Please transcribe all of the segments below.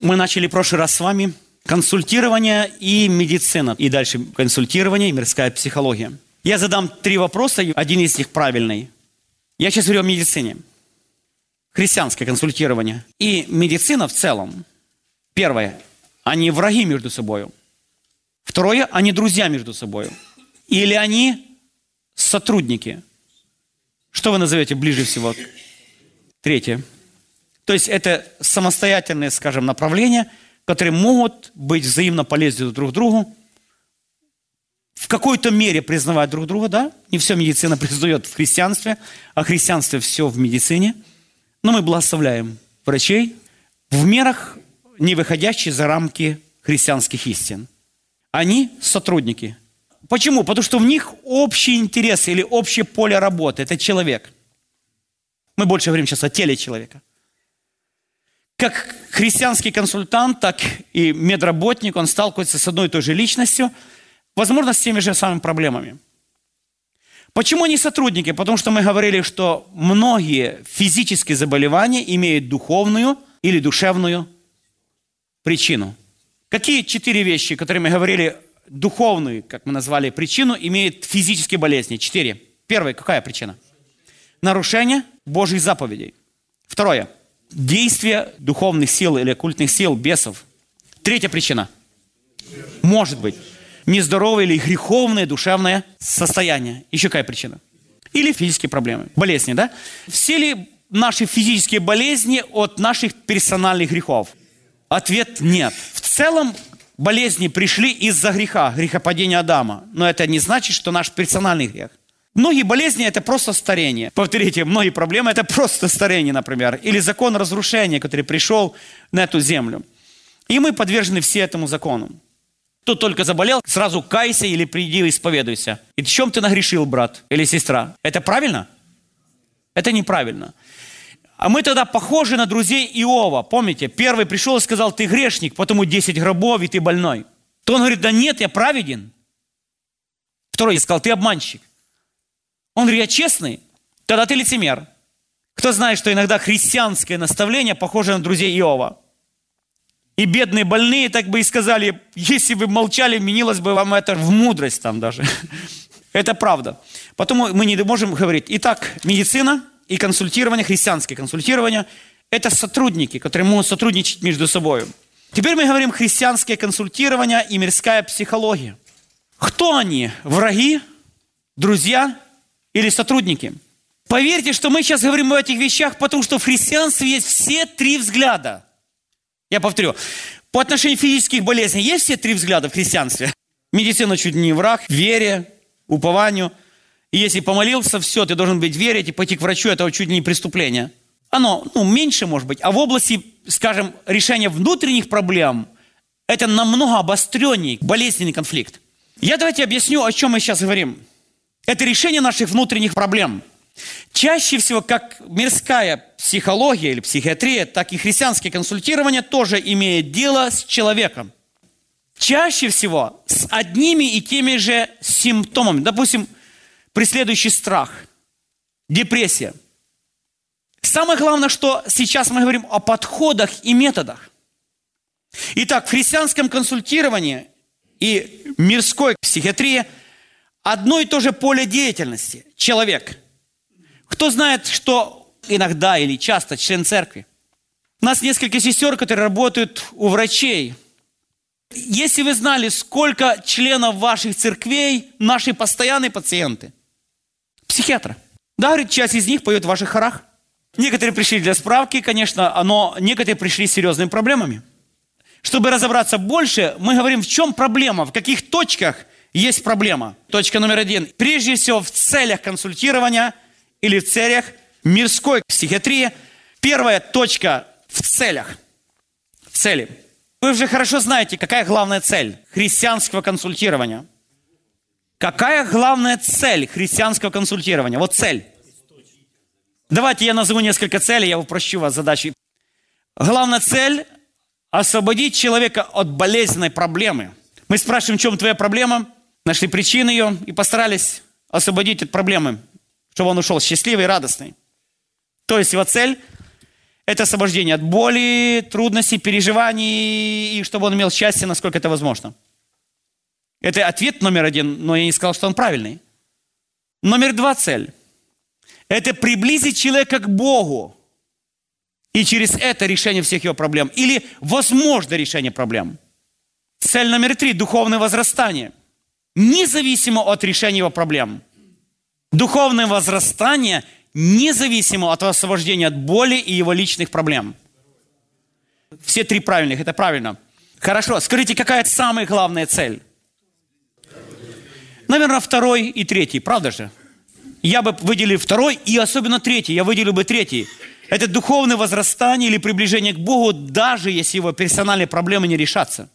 Мы начали в прошлый раз с вами консультирование и медицина. И дальше консультирование и мирская психология. Я задам три вопроса, один из них правильный. Я сейчас говорю о медицине. Христианское консультирование. И медицина в целом. Первое. Они враги между собой. Второе. Они друзья между собой. Или они сотрудники. Что вы назовете ближе всего? Третье. То есть это самостоятельные, скажем, направления, которые могут быть взаимно полезны друг другу, в какой-то мере признавать друг друга, да? Не все медицина признает в христианстве, а христианстве все в медицине. Но мы благословляем врачей в мерах, не выходящие за рамки христианских истин. Они сотрудники. Почему? Потому что в них общий интерес или общее поле работы – это человек. Мы больше говорим сейчас о теле человека как христианский консультант, так и медработник, он сталкивается с одной и той же личностью, возможно, с теми же самыми проблемами. Почему они сотрудники? Потому что мы говорили, что многие физические заболевания имеют духовную или душевную причину. Какие четыре вещи, которые мы говорили, духовную, как мы назвали, причину, имеют физические болезни? Четыре. Первая, какая причина? Нарушение Божьих заповедей. Второе – действия духовных сил или оккультных сил, бесов. Третья причина. Может быть. Нездоровое или греховное душевное состояние. Еще какая причина? Или физические проблемы. Болезни, да? Все ли наши физические болезни от наших персональных грехов? Ответ нет. В целом болезни пришли из-за греха, грехопадения Адама. Но это не значит, что наш персональный грех – Многие болезни – это просто старение. Повторите, многие проблемы – это просто старение, например. Или закон разрушения, который пришел на эту землю. И мы подвержены все этому закону. Кто только заболел, сразу кайся или приди и исповедуйся. И в чем ты нагрешил, брат или сестра? Это правильно? Это неправильно. А мы тогда похожи на друзей Иова. Помните, первый пришел и сказал, ты грешник, потому 10 гробов, и ты больной. То он говорит, да нет, я праведен. Второй сказал, ты обманщик. Он говорит, я честный, тогда ты лицемер. Кто знает, что иногда христианское наставление похоже на друзей Иова. И бедные больные так бы и сказали, если бы молчали, менилось бы вам это в мудрость там даже. Это правда. Потом мы не можем говорить. Итак, медицина и консультирование, христианское консультирование, это сотрудники, которые могут сотрудничать между собой. Теперь мы говорим христианское консультирование и мирская психология. Кто они? Враги? Друзья? Или сотрудники. Поверьте, что мы сейчас говорим об этих вещах, потому что в христианстве есть все три взгляда. Я повторю. По отношению физических болезней есть все три взгляда в христианстве. Медицина чуть не враг, вере, упованию. И если помолился, все, ты должен быть верить и пойти к врачу, это чуть не преступление. Оно ну, меньше может быть. А в области, скажем, решения внутренних проблем, это намного обостреннее болезненный конфликт. Я давайте объясню, о чем мы сейчас говорим. Это решение наших внутренних проблем. Чаще всего, как мирская психология или психиатрия, так и христианское консультирование тоже имеет дело с человеком. Чаще всего с одними и теми же симптомами. Допустим, преследующий страх, депрессия. Самое главное, что сейчас мы говорим о подходах и методах. Итак, в христианском консультировании и мирской психиатрии – одно и то же поле деятельности – человек. Кто знает, что иногда или часто член церкви? У нас несколько сестер, которые работают у врачей. Если вы знали, сколько членов ваших церквей наши постоянные пациенты? Психиатра. Да, говорит, часть из них поет в ваших хорах. Некоторые пришли для справки, конечно, но некоторые пришли с серьезными проблемами. Чтобы разобраться больше, мы говорим, в чем проблема, в каких точках – есть проблема. Точка номер один. Прежде всего, в целях консультирования или в целях мирской психиатрии. Первая точка в целях. Цели. Вы уже хорошо знаете, какая главная цель христианского консультирования. Какая главная цель христианского консультирования? Вот цель. Давайте я назову несколько целей, я упрощу вас задачи. Главная цель – освободить человека от болезненной проблемы. Мы спрашиваем, в чем твоя проблема? Нашли причину ее и постарались освободить от проблемы, чтобы он ушел счастливый и радостный. То есть его цель Это освобождение от боли, трудностей, переживаний, и чтобы он имел счастье, насколько это возможно. Это ответ номер один, но я не сказал, что он правильный. Номер два цель. Это приблизить человека к Богу. И через это решение всех его проблем. Или возможно решение проблем. Цель номер три – духовное возрастание. Независимо от решения его проблем. Духовное возрастание независимо от освобождения от боли и его личных проблем. Все три правильных, это правильно. Хорошо, скажите, какая самая главная цель? Наверное, второй и третий, правда же? Я бы выделил второй и особенно третий, я выделил бы третий. Это духовное возрастание или приближение к Богу, даже если его персональные проблемы не решатся.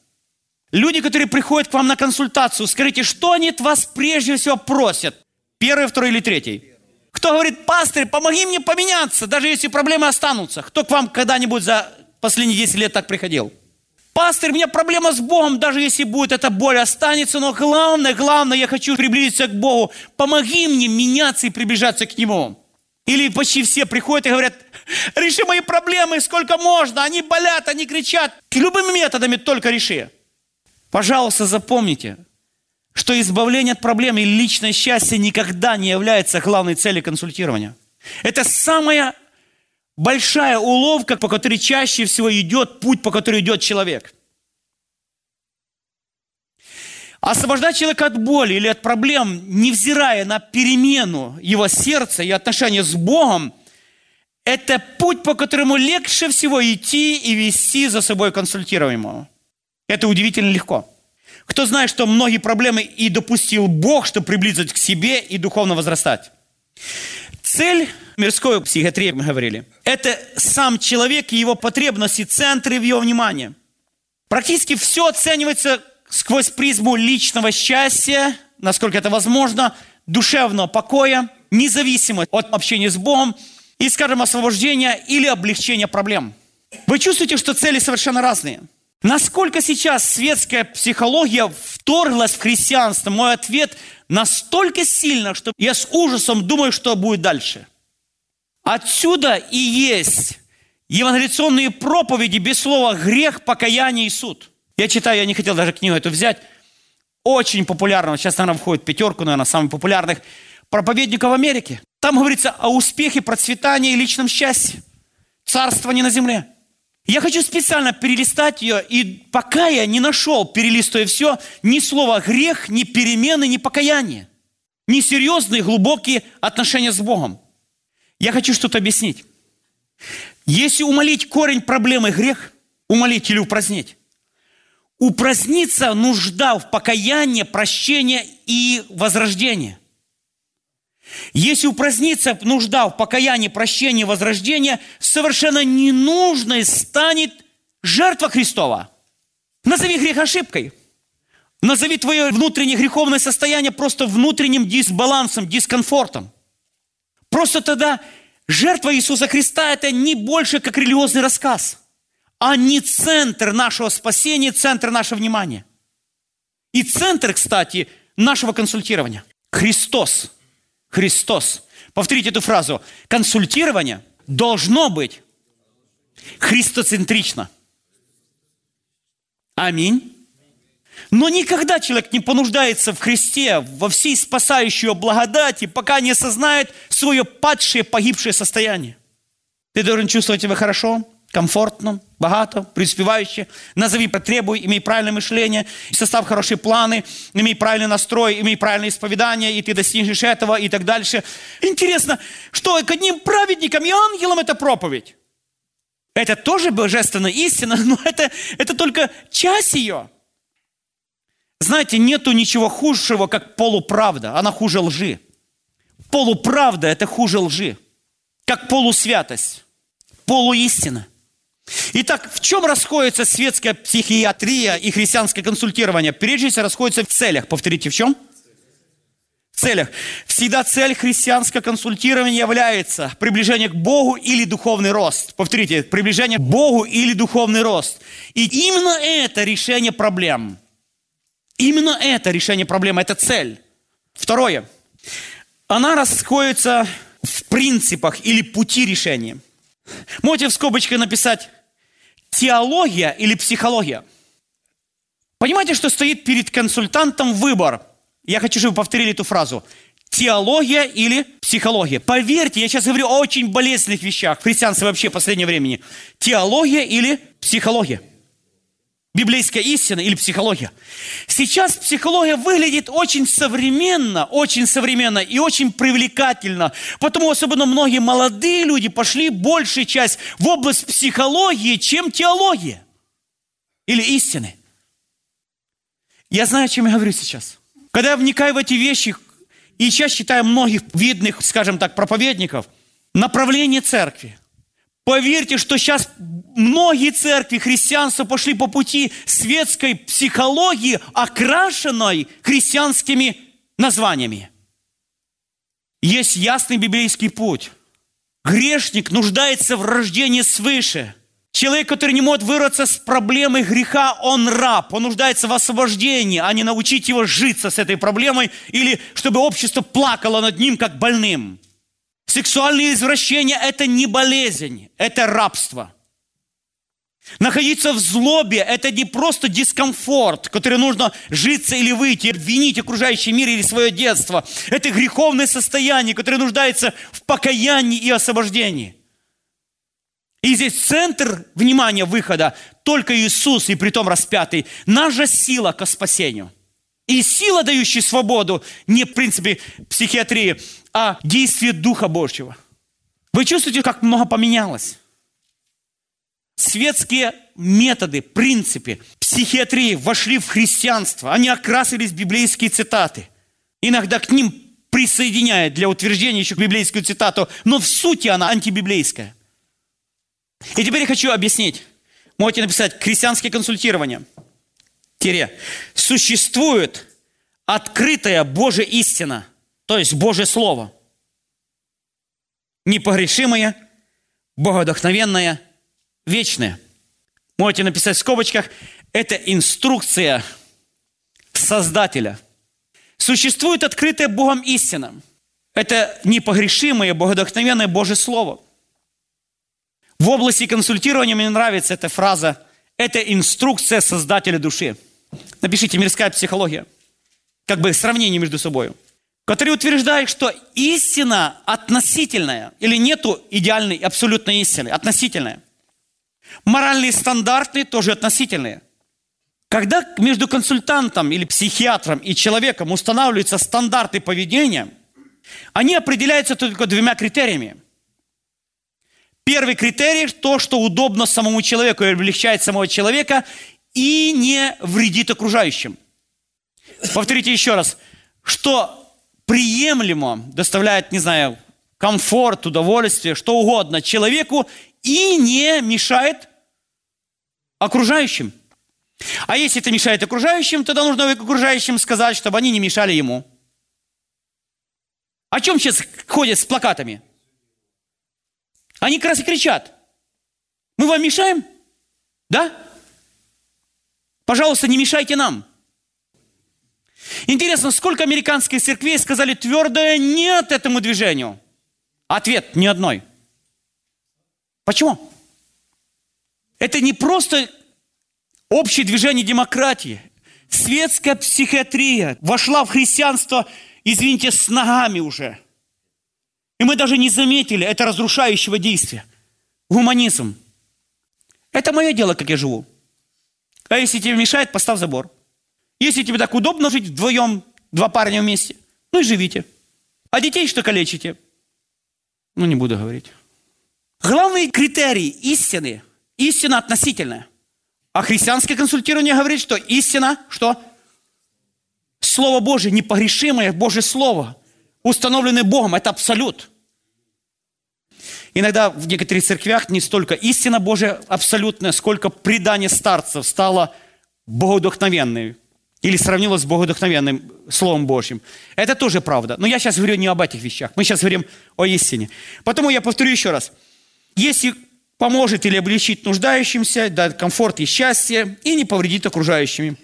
Люди, которые приходят к вам на консультацию, скажите, что они от вас прежде всего просят? Первый, второй или третий? Кто говорит, пастырь, помоги мне поменяться, даже если проблемы останутся. Кто к вам когда-нибудь за последние 10 лет так приходил? Пастырь, у меня проблема с Богом, даже если будет эта боль останется, но главное, главное, я хочу приблизиться к Богу. Помоги мне меняться и приближаться к Нему. Или почти все приходят и говорят, реши мои проблемы, сколько можно, они болят, они кричат. Любыми методами только реши. Пожалуйста, запомните, что избавление от проблем и личное счастье никогда не является главной целью консультирования. Это самая большая уловка, по которой чаще всего идет путь, по которому идет человек. Освобождать человека от боли или от проблем, невзирая на перемену его сердца и отношения с Богом, это путь, по которому легче всего идти и вести за собой консультируемого. Это удивительно легко. Кто знает, что многие проблемы и допустил Бог, чтобы приблизить к себе и духовно возрастать. Цель мирской психиатрии, мы говорили, это сам человек и его потребности, центры в его внимании. Практически все оценивается сквозь призму личного счастья, насколько это возможно, душевного покоя, независимо от общения с Богом и, скажем, освобождения или облегчения проблем. Вы чувствуете, что цели совершенно разные – Насколько сейчас светская психология вторглась в христианство? Мой ответ настолько сильно, что я с ужасом думаю, что будет дальше. Отсюда и есть евангелиционные проповеди без слова грех, покаяние и суд. Я читаю, я не хотел даже книгу эту взять. Очень популярного, сейчас, наверное, входит в пятерку, наверное, самых популярных проповедников в Америке. Там говорится о успехе, процветании и личном счастье. Царство не на земле. Я хочу специально перелистать ее, и пока я не нашел, перелистывая все, ни слова грех, ни перемены, ни покаяние. Ни серьезные, глубокие отношения с Богом. Я хочу что-то объяснить. Если умолить корень проблемы грех, умолить или упразднить, упраздниться нужда в покаянии, прощении и возрождении. Если упразднится нужда в покаянии, прощении, возрождении, совершенно ненужной станет жертва Христова. Назови грех ошибкой. Назови твое внутреннее греховное состояние просто внутренним дисбалансом, дискомфортом. Просто тогда жертва Иисуса Христа – это не больше как религиозный рассказ, а не центр нашего спасения, центр нашего внимания. И центр, кстати, нашего консультирования – Христос – Христос. Повторите эту фразу. Консультирование должно быть христоцентрично. Аминь. Но никогда человек не понуждается в Христе во всей спасающей его благодати, пока не осознает свое падшее, погибшее состояние. Ты должен чувствовать себя хорошо, комфортно, богато, преуспевающе. Назови, потребуй, имей правильное мышление, состав хорошие планы, имей правильный настрой, имей правильное исповедание, и ты достигнешь этого, и так дальше. Интересно, что к одним праведникам и ангелам это проповедь? Это тоже божественная истина, но это, это только часть ее. Знаете, нету ничего худшего, как полуправда. Она хуже лжи. Полуправда – это хуже лжи. Как полусвятость, полуистина. Итак, в чем расходится светская психиатрия и христианское консультирование? Прежде всего, расходятся в целях. Повторите, в чем? В целях. Всегда цель христианского консультирования является приближение к Богу или духовный рост. Повторите, приближение к Богу или духовный рост. И именно это решение проблем. Именно это решение проблем, это цель. Второе. Она расходится в принципах или пути решения – Можете в скобочках написать теология или психология. Понимаете, что стоит перед консультантом выбор? Я хочу, чтобы вы повторили эту фразу. Теология или психология. Поверьте, я сейчас говорю о очень болезненных вещах в вообще в последнее времени. Теология или психология библейская истина или психология. Сейчас психология выглядит очень современно, очень современно и очень привлекательно. Потому особенно многие молодые люди пошли большая часть в область психологии, чем теология или истины. Я знаю, о чем я говорю сейчас. Когда я вникаю в эти вещи, и сейчас читаю многих видных, скажем так, проповедников, направление церкви, Поверьте, что сейчас многие церкви христианства пошли по пути светской психологии, окрашенной христианскими названиями. Есть ясный библейский путь. Грешник нуждается в рождении свыше. Человек, который не может вырваться с проблемой греха, он раб, он нуждается в освобождении, а не научить его житься с этой проблемой или чтобы общество плакало над ним как больным. Сексуальные извращения – это не болезнь, это рабство. Находиться в злобе – это не просто дискомфорт, который нужно житься или выйти, обвинить окружающий мир или свое детство. Это греховное состояние, которое нуждается в покаянии и освобождении. И здесь центр внимания выхода только Иисус и притом распятый. Наша сила к спасению. И сила, дающая свободу, не в принципе психиатрии, а действие Духа Божьего. Вы чувствуете, как много поменялось? Светские методы, принципы психиатрии вошли в христианство. Они окрасились в библейские цитаты. Иногда к ним присоединяют для утверждения еще библейскую цитату, но в сути она антибиблейская. И теперь я хочу объяснить. Можете написать христианское консультирование. Тире. Существует открытая Божья истина – то есть Божье Слово. Непогрешимое, богодохновенное, вечное. Можете написать в скобочках, это инструкция Создателя. Существует открытая Богом истина. Это непогрешимое, богодохновенное Божье Слово. В области консультирования мне нравится эта фраза. Это инструкция Создателя души. Напишите «Мирская психология». Как бы сравнение между собой который утверждает, что истина относительная, или нету идеальной, абсолютной истины, относительная. Моральные стандарты тоже относительные. Когда между консультантом или психиатром и человеком устанавливаются стандарты поведения, они определяются только двумя критериями. Первый критерий – то, что удобно самому человеку и облегчает самого человека и не вредит окружающим. Повторите еще раз, что приемлемо, доставляет, не знаю, комфорт, удовольствие, что угодно человеку и не мешает окружающим. А если это мешает окружающим, тогда нужно окружающим сказать, чтобы они не мешали ему. О чем сейчас ходят с плакатами? Они как раз и кричат. Мы вам мешаем? Да? Пожалуйста, не мешайте нам. Интересно, сколько американских церквей сказали твердое «нет» этому движению? Ответ – ни одной. Почему? Это не просто общее движение демократии. Светская психиатрия вошла в христианство, извините, с ногами уже. И мы даже не заметили это разрушающего действия. Гуманизм. Это мое дело, как я живу. А если тебе мешает, поставь забор. Если тебе так удобно жить вдвоем, два парня вместе, ну и живите. А детей что калечите? Ну, не буду говорить. Главный критерий истины, истина относительная. А христианское консультирование говорит, что истина, что? Слово Божие, непогрешимое Божье Слово, установленное Богом, это абсолют. Иногда в некоторых церквях не столько истина Божия абсолютная, сколько предание старцев стало богодухновенной или сравнила с богодухновенным Словом Божьим. Это тоже правда. Но я сейчас говорю не об этих вещах. Мы сейчас говорим о истине. Потому я повторю еще раз. Если поможет или облегчит нуждающимся, дает комфорт и счастье, и не повредит окружающим,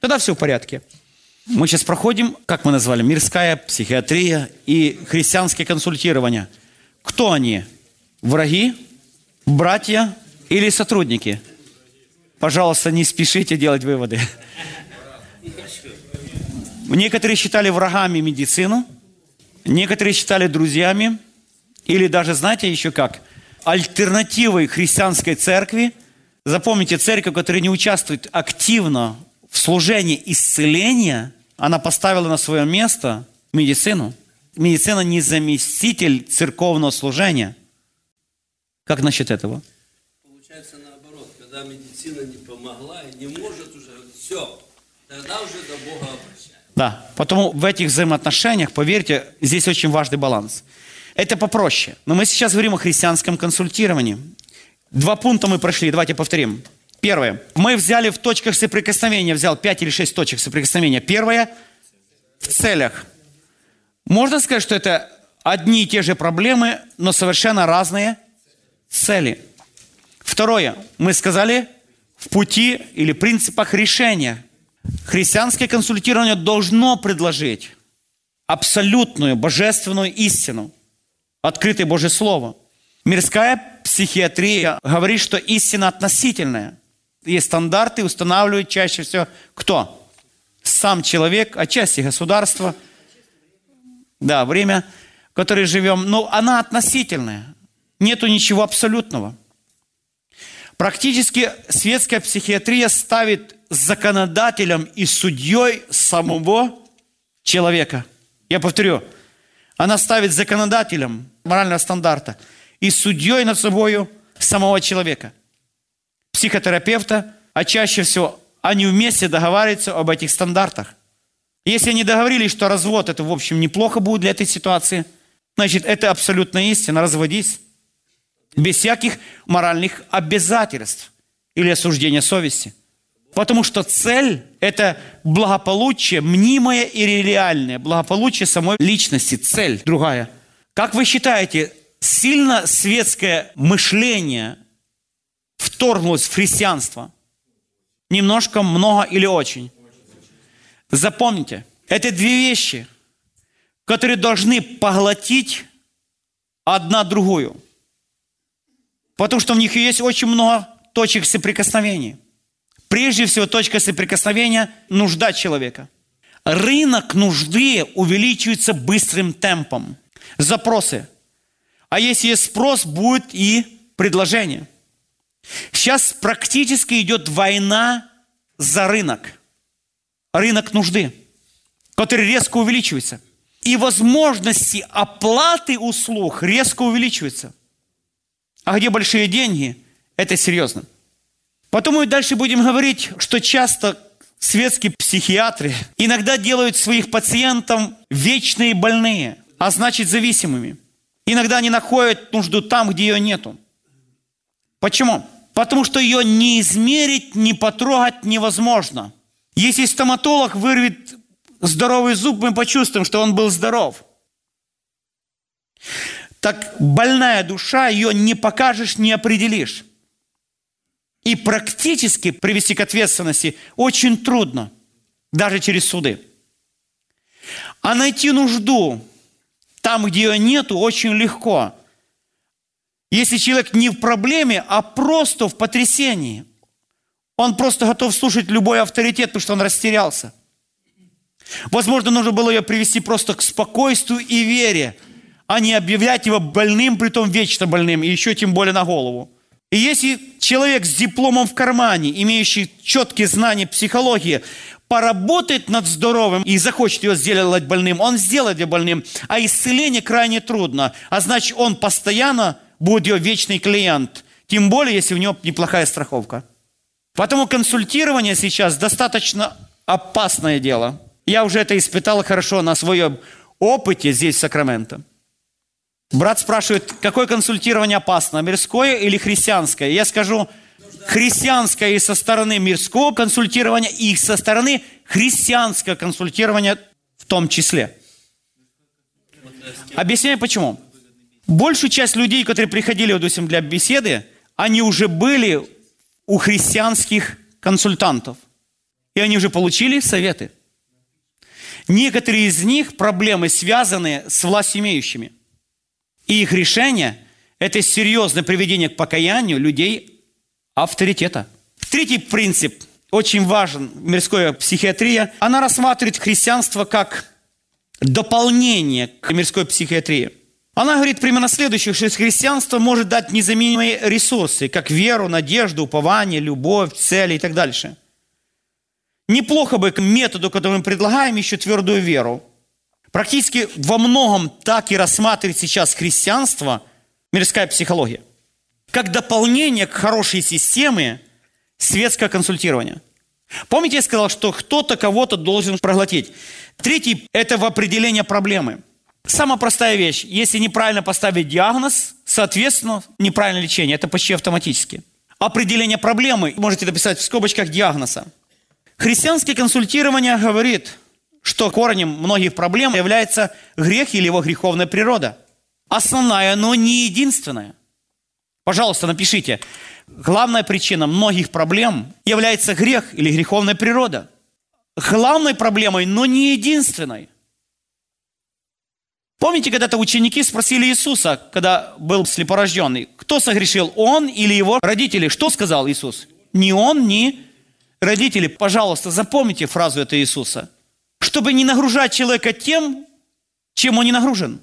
тогда все в порядке. Мы сейчас проходим, как мы назвали, мирская психиатрия и христианское консультирование. Кто они? Враги Братья или сотрудники? Пожалуйста, не спешите делать выводы. Некоторые считали врагами медицину, некоторые считали друзьями, или даже, знаете, еще как, альтернативой христианской церкви. Запомните, церковь, которая не участвует активно в служении исцеления, она поставила на свое место медицину. Медицина не заместитель церковного служения. Как насчет этого? Получается наоборот, когда медицина не помогла и не может уже, все, тогда уже до Бога обращается. Да, потому в этих взаимоотношениях, поверьте, здесь очень важный баланс. Это попроще. Но мы сейчас говорим о христианском консультировании. Два пункта мы прошли, давайте повторим. Первое. Мы взяли в точках соприкосновения, взял пять или шесть точек соприкосновения. Первое – в целях. Можно сказать, что это одни и те же проблемы, но совершенно разные цели. Второе. Мы сказали в пути или принципах решения. Христианское консультирование должно предложить абсолютную божественную истину, открытое Божье Слово. Мирская психиатрия говорит, что истина относительная. Есть стандарты, устанавливают чаще всего кто? Сам человек, отчасти государство, да, время, в которое живем, но она относительная. Нету ничего абсолютного. Практически светская психиатрия ставит законодателем и судьей самого человека. Я повторю, она ставит законодателем морального стандарта и судьей над собой самого человека. Психотерапевта, а чаще всего они вместе договариваются об этих стандартах. Если они договорились, что развод это, в общем, неплохо будет для этой ситуации, значит, это абсолютная истина, разводись. Без всяких моральных обязательств или осуждения совести. Потому что цель – это благополучие, мнимое и реальное. Благополучие самой личности, цель другая. Как вы считаете, сильно светское мышление вторгнулось в христианство? Немножко, много или очень? Запомните, это две вещи, которые должны поглотить одна другую. Потому что в них есть очень много точек соприкосновения. Прежде всего, точка соприкосновения – нужда человека. Рынок нужды увеличивается быстрым темпом. Запросы. А если есть спрос, будет и предложение. Сейчас практически идет война за рынок. Рынок нужды, который резко увеличивается. И возможности оплаты услуг резко увеличиваются. А где большие деньги, это серьезно. Потом мы дальше будем говорить, что часто светские психиатры иногда делают своих пациентов вечные больные, а значит зависимыми. Иногда они находят нужду там, где ее нету. Почему? Потому что ее не измерить, не потрогать невозможно. Если стоматолог вырвет здоровый зуб, мы почувствуем, что он был здоров. Так больная душа, ее не покажешь, не определишь. И практически привести к ответственности очень трудно, даже через суды. А найти нужду там, где ее нету, очень легко. Если человек не в проблеме, а просто в потрясении, он просто готов слушать любой авторитет, потому что он растерялся. Возможно, нужно было ее привести просто к спокойствию и вере, а не объявлять его больным, притом вечно больным, и еще тем более на голову. И если человек с дипломом в кармане, имеющий четкие знания психологии, поработает над здоровым и захочет его сделать больным, он сделает ее больным. А исцеление крайне трудно. А значит, он постоянно будет ее вечный клиент. Тем более, если у него неплохая страховка. Поэтому консультирование сейчас достаточно опасное дело. Я уже это испытал хорошо на своем опыте здесь, в Сакраменто. Брат спрашивает, какое консультирование опасно, мирское или христианское? Я скажу, христианское и со стороны мирского консультирования, и со стороны христианского консультирования в том числе. Объясняю почему. Большую часть людей, которые приходили, допустим, для беседы, они уже были у христианских консультантов. И они уже получили советы. Некоторые из них проблемы связаны с властью имеющими – и их решение – это серьезное приведение к покаянию людей авторитета. Третий принцип, очень важен, мирская психиатрия, она рассматривает христианство как дополнение к мирской психиатрии. Она говорит примерно следующее, что христианство может дать незаменимые ресурсы, как веру, надежду, упование, любовь, цели и так дальше. Неплохо бы к методу, который мы предлагаем, еще твердую веру. Практически во многом так и рассматривает сейчас христианство мирская психология. Как дополнение к хорошей системе светское консультирование. Помните, я сказал, что кто-то кого-то должен проглотить. Третий – это в определение проблемы – Самая простая вещь. Если неправильно поставить диагноз, соответственно, неправильное лечение. Это почти автоматически. Определение проблемы можете написать в скобочках диагноза. Христианское консультирование говорит, что корнем многих проблем является грех или его греховная природа. Основная, но не единственная. Пожалуйста, напишите. Главная причина многих проблем является грех или греховная природа. Главной проблемой, но не единственной. Помните, когда-то ученики спросили Иисуса, когда был слепорожденный, кто согрешил, он или его родители? Что сказал Иисус? Ни он, ни родители. Пожалуйста, запомните фразу этого Иисуса. Чтобы не нагружать человека тем, чем он не нагружен.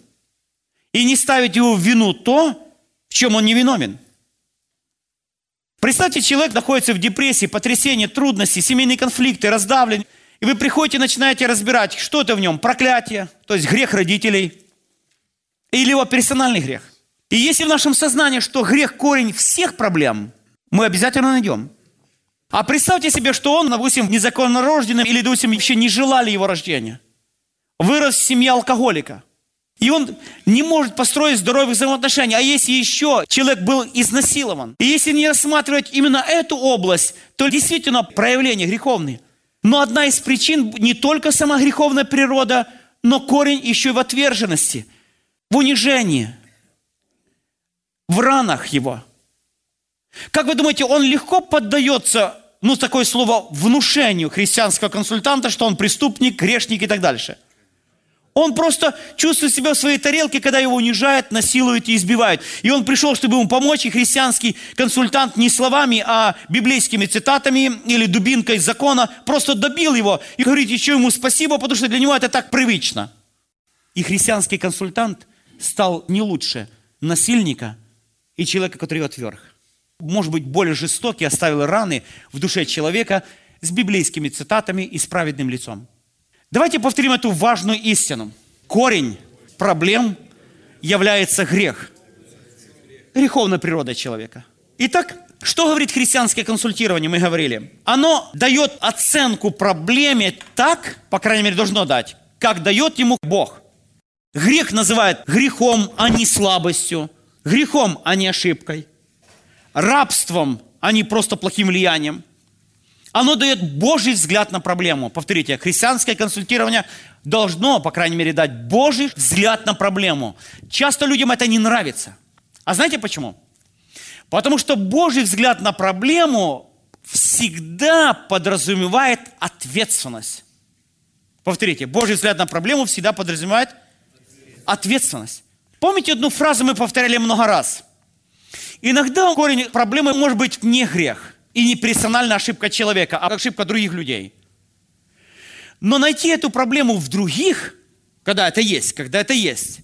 И не ставить его в вину то, в чем он не виновен. Представьте, человек находится в депрессии, потрясении, трудности, семейные конфликты, раздавлен. И вы приходите начинаете разбирать, что это в нем. Проклятие, то есть грех родителей – или его персональный грех. И если в нашем сознании, что грех – корень всех проблем, мы обязательно найдем. А представьте себе, что он, допустим, незаконно рожденным или, допустим, вообще не желали его рождения. Вырос в семье алкоголика. И он не может построить здоровых взаимоотношений. А если еще человек был изнасилован, и если не рассматривать именно эту область, то действительно проявление греховные. Но одна из причин не только сама греховная природа, но корень еще и в отверженности – в унижении, в ранах его. Как вы думаете, он легко поддается, ну, такое слово, внушению христианского консультанта, что он преступник, грешник и так дальше? Он просто чувствует себя в своей тарелке, когда его унижают, насилуют и избивают. И он пришел, чтобы ему помочь, и христианский консультант не словами, а библейскими цитатами или дубинкой закона просто добил его и говорит еще ему спасибо, потому что для него это так привычно. И христианский консультант стал не лучше насильника и человека, который отверг. Может быть, более жестокий, оставил раны в душе человека с библейскими цитатами и с праведным лицом. Давайте повторим эту важную истину. Корень проблем является грех. Греховная природа человека. Итак, что говорит христианское консультирование, мы говорили? Оно дает оценку проблеме так, по крайней мере, должно дать, как дает ему Бог – Грех называют грехом, а не слабостью. Грехом, а не ошибкой. Рабством, а не просто плохим влиянием. Оно дает Божий взгляд на проблему. Повторите, христианское консультирование должно, по крайней мере, дать Божий взгляд на проблему. Часто людям это не нравится. А знаете почему? Потому что Божий взгляд на проблему всегда подразумевает ответственность. Повторите, Божий взгляд на проблему всегда подразумевает ответственность. Помните одну фразу мы повторяли много раз? Иногда корень проблемы может быть не грех и не персональная ошибка человека, а ошибка других людей. Но найти эту проблему в других, когда это есть, когда это есть,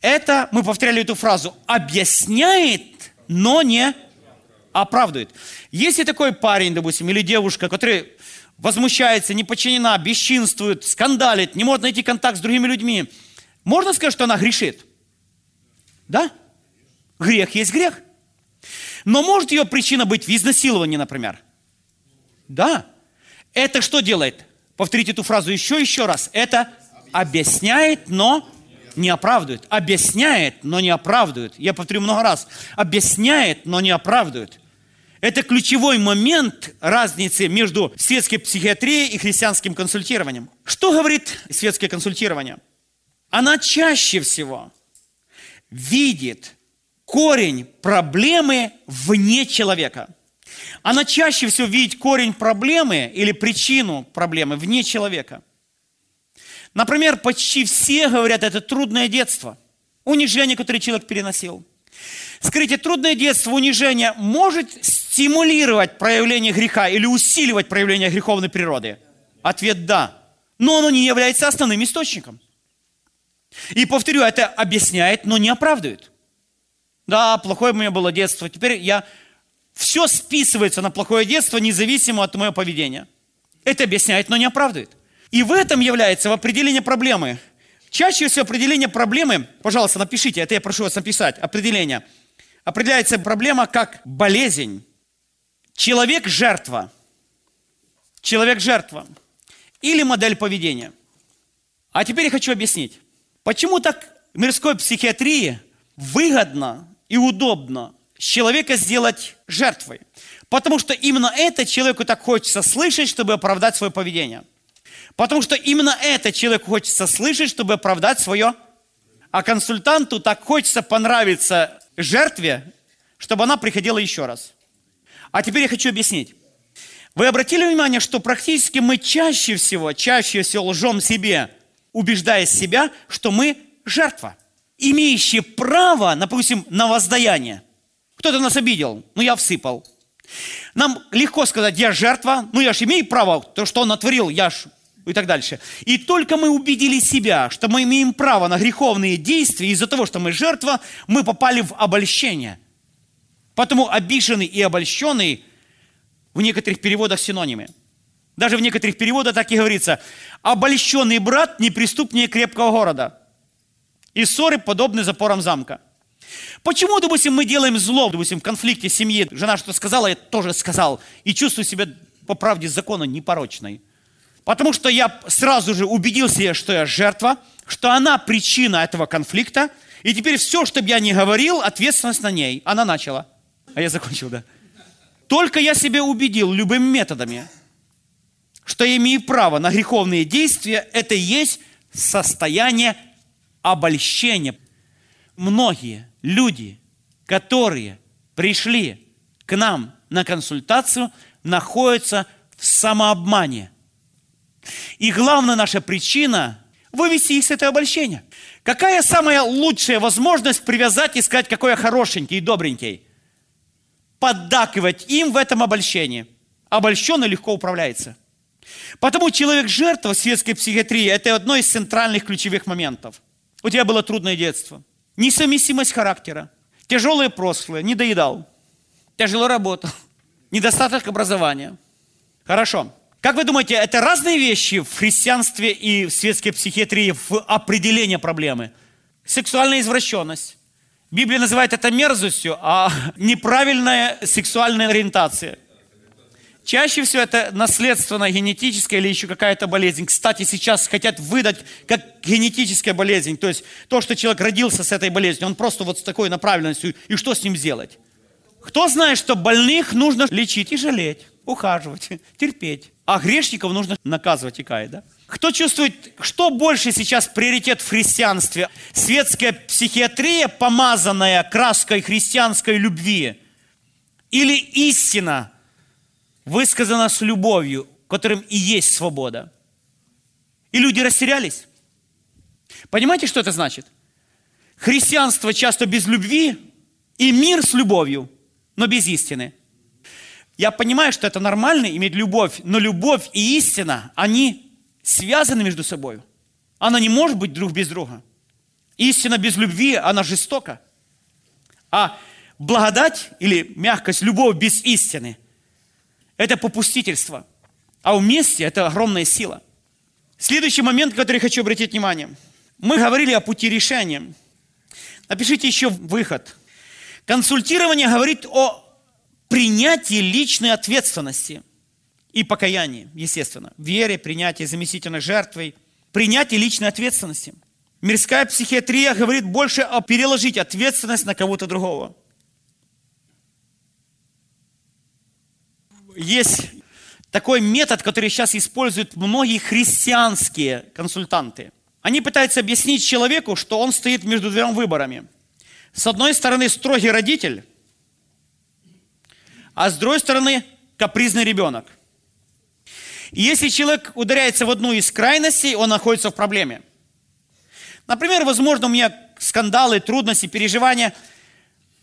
это, мы повторяли эту фразу, объясняет, но не оправдывает. Если такой парень, допустим, или девушка, который возмущается, не подчинена, бесчинствует, скандалит, не может найти контакт с другими людьми – можно сказать, что она грешит? Да? Грех есть грех. Но может ее причина быть в изнасиловании, например? Да. Это что делает? Повторите эту фразу еще еще раз. Это объясняет, но не оправдывает. Объясняет, но не оправдывает. Я повторю много раз. Объясняет, но не оправдывает. Это ключевой момент разницы между светской психиатрией и христианским консультированием. Что говорит светское консультирование? она чаще всего видит корень проблемы вне человека. Она чаще всего видит корень проблемы или причину проблемы вне человека. Например, почти все говорят, это трудное детство, унижение, которое человек переносил. Скажите, трудное детство, унижение может стимулировать проявление греха или усиливать проявление греховной природы? Ответ – да. Но оно не является основным источником. И повторю, это объясняет, но не оправдывает. Да, плохое у меня было детство. Теперь я... Все списывается на плохое детство, независимо от моего поведения. Это объясняет, но не оправдывает. И в этом является в определении проблемы. Чаще всего определение проблемы, пожалуйста, напишите, это я прошу вас написать, определение. Определяется проблема как болезнь. Человек – жертва. Человек – жертва. Или модель поведения. А теперь я хочу объяснить. Почему так мирской психиатрии выгодно и удобно человека сделать жертвой? Потому что именно это человеку так хочется слышать, чтобы оправдать свое поведение. Потому что именно это человеку хочется слышать, чтобы оправдать свое. А консультанту так хочется понравиться жертве, чтобы она приходила еще раз. А теперь я хочу объяснить. Вы обратили внимание, что практически мы чаще всего, чаще всего лжем себе, убеждая себя, что мы жертва, имеющие право, допустим, на воздаяние. Кто-то нас обидел, ну я всыпал. Нам легко сказать, я жертва, ну я же имею право, то, что он натворил, я ж и так дальше. И только мы убедили себя, что мы имеем право на греховные действия, из-за того, что мы жертва, мы попали в обольщение. Потому обиженный и обольщенный в некоторых переводах синонимы. Даже в некоторых переводах так и говорится. Обольщенный брат неприступнее крепкого города. И ссоры подобны запорам замка. Почему, допустим, мы делаем зло, допустим, в конфликте семьи, жена что сказала, я тоже сказал, и чувствую себя по правде закона непорочной. Потому что я сразу же убедился, что я жертва, что она причина этого конфликта, и теперь все, что бы я ни говорил, ответственность на ней. Она начала. А я закончил, да. Только я себя убедил любыми методами, что я имею право на греховные действия, это и есть состояние обольщения. Многие люди, которые пришли к нам на консультацию, находятся в самообмане. И главная наша причина – вывести их с этого обольщения. Какая самая лучшая возможность привязать и сказать, какой я хорошенький и добренький? Поддакивать им в этом обольщении. Обольщенный легко управляется. Потому человек-жертва в светской психиатрии – это одно из центральных ключевых моментов. У тебя было трудное детство, несовместимость характера, тяжелое прошлое, не доедал, тяжело работал, недостаток образования. Хорошо. Как вы думаете, это разные вещи в христианстве и в светской психиатрии в определении проблемы? Сексуальная извращенность. Библия называет это мерзостью, а неправильная сексуальная ориентация. Чаще всего это наследственная, генетическая или еще какая-то болезнь. Кстати, сейчас хотят выдать как генетическая болезнь. То есть то, что человек родился с этой болезнью, он просто вот с такой направленностью. И что с ним сделать? Кто знает, что больных нужно лечить и жалеть, ухаживать, терпеть а грешников нужно наказывать и каять, да? Кто чувствует, что больше сейчас приоритет в христианстве? Светская психиатрия, помазанная краской христианской любви? Или истина, высказана с любовью, которым и есть свобода? И люди растерялись. Понимаете, что это значит? Христианство часто без любви и мир с любовью, но без истины – я понимаю, что это нормально иметь любовь, но любовь и истина, они связаны между собой. Она не может быть друг без друга. Истина без любви, она жестока. А благодать или мягкость, любовь без истины – это попустительство. А вместе это огромная сила. Следующий момент, который хочу обратить внимание. Мы говорили о пути решения. Напишите еще выход. Консультирование говорит о принятии личной ответственности и покаянии, естественно. Вере, принятие заместительной жертвой, принятие личной ответственности. Мирская психиатрия говорит больше о переложить ответственность на кого-то другого. Есть такой метод, который сейчас используют многие христианские консультанты. Они пытаются объяснить человеку, что он стоит между двумя выборами. С одной стороны, строгий родитель, а с другой стороны капризный ребенок. И если человек ударяется в одну из крайностей, он находится в проблеме. Например, возможно, у меня скандалы, трудности, переживания.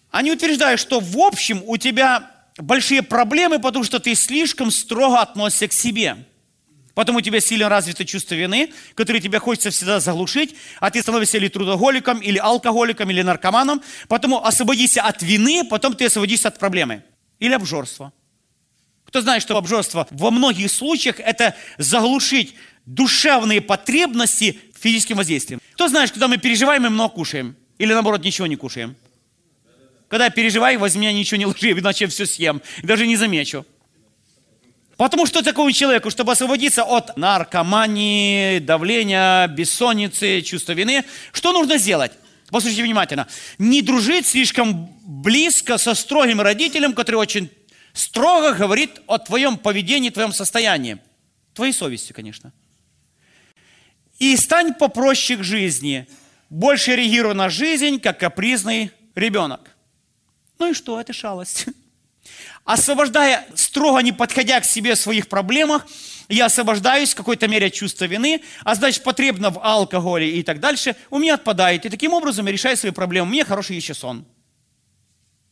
Они утверждают, что в общем у тебя большие проблемы, потому что ты слишком строго относишься к себе. Потом у тебя сильно развито чувство вины, которое тебе хочется всегда заглушить, а ты становишься или трудоголиком, или алкоголиком, или наркоманом. Потому освободися от вины, потом ты освободишься от проблемы. Или обжорства. Кто знает, что обжорство во многих случаях это заглушить душевные потребности физическим воздействием. Кто знает, когда мы переживаем, мы много кушаем. Или наоборот, ничего не кушаем. Когда я переживаю, возле меня ничего не ложи, иначе я все съем. И даже не замечу. Потому что такому человеку, чтобы освободиться от наркомании, давления, бессонницы, чувства вины, что нужно сделать? Послушайте внимательно. Не дружить слишком близко со строгим родителем, который очень строго говорит о твоем поведении, твоем состоянии. Твоей совести, конечно. И стань попроще к жизни. Больше реагируй на жизнь, как капризный ребенок. Ну и что, это шалость. Освобождая, строго не подходя к себе в своих проблемах, я освобождаюсь в какой-то мере от чувства вины, а значит, потребно в алкоголе и так дальше, у меня отпадает. И таким образом я решаю свои проблемы. Мне хороший еще сон.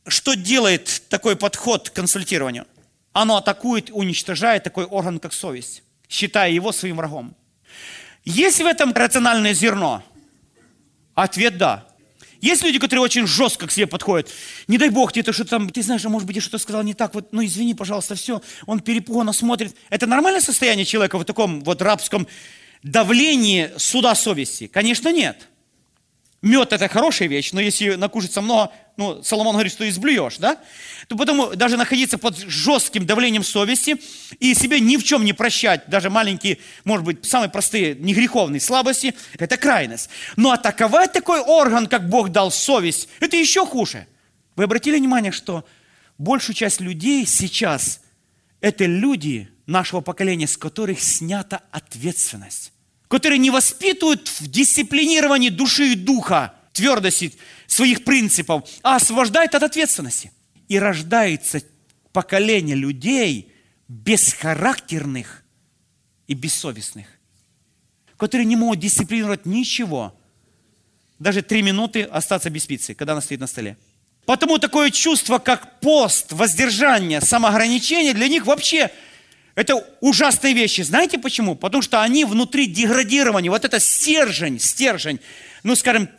Что делает такой подход к консультированию? Оно атакует, уничтожает такой орган, как совесть, считая его своим врагом. Есть в этом рациональное зерно? Ответ – да. Есть люди, которые очень жестко к себе подходят. Не дай бог, ты что-то там, ты знаешь, а может быть, я что-то сказал не так, вот, ну извини, пожалуйста, все. Он перепуганно смотрит. Это нормальное состояние человека в таком вот рабском давлении суда совести? Конечно, нет. Мед – это хорошая вещь, но если накушаться много, ну, Соломон говорит, что изблюешь, да? То потому даже находиться под жестким давлением совести и себе ни в чем не прощать, даже маленькие, может быть, самые простые, негреховные слабости, это крайность. Но атаковать такой орган, как Бог дал совесть, это еще хуже. Вы обратили внимание, что большую часть людей сейчас – это люди нашего поколения, с которых снята ответственность которые не воспитывают в дисциплинировании души и духа, твердости своих принципов, а освобождают от ответственности. И рождается поколение людей бесхарактерных и бессовестных, которые не могут дисциплинировать ничего, даже три минуты остаться без пиццы, когда она стоит на столе. Потому такое чувство, как пост, воздержание, самоограничение для них вообще это ужасные вещи. Знаете почему? Потому что они внутри деградирования. Вот это стержень, стержень, ну, скажем,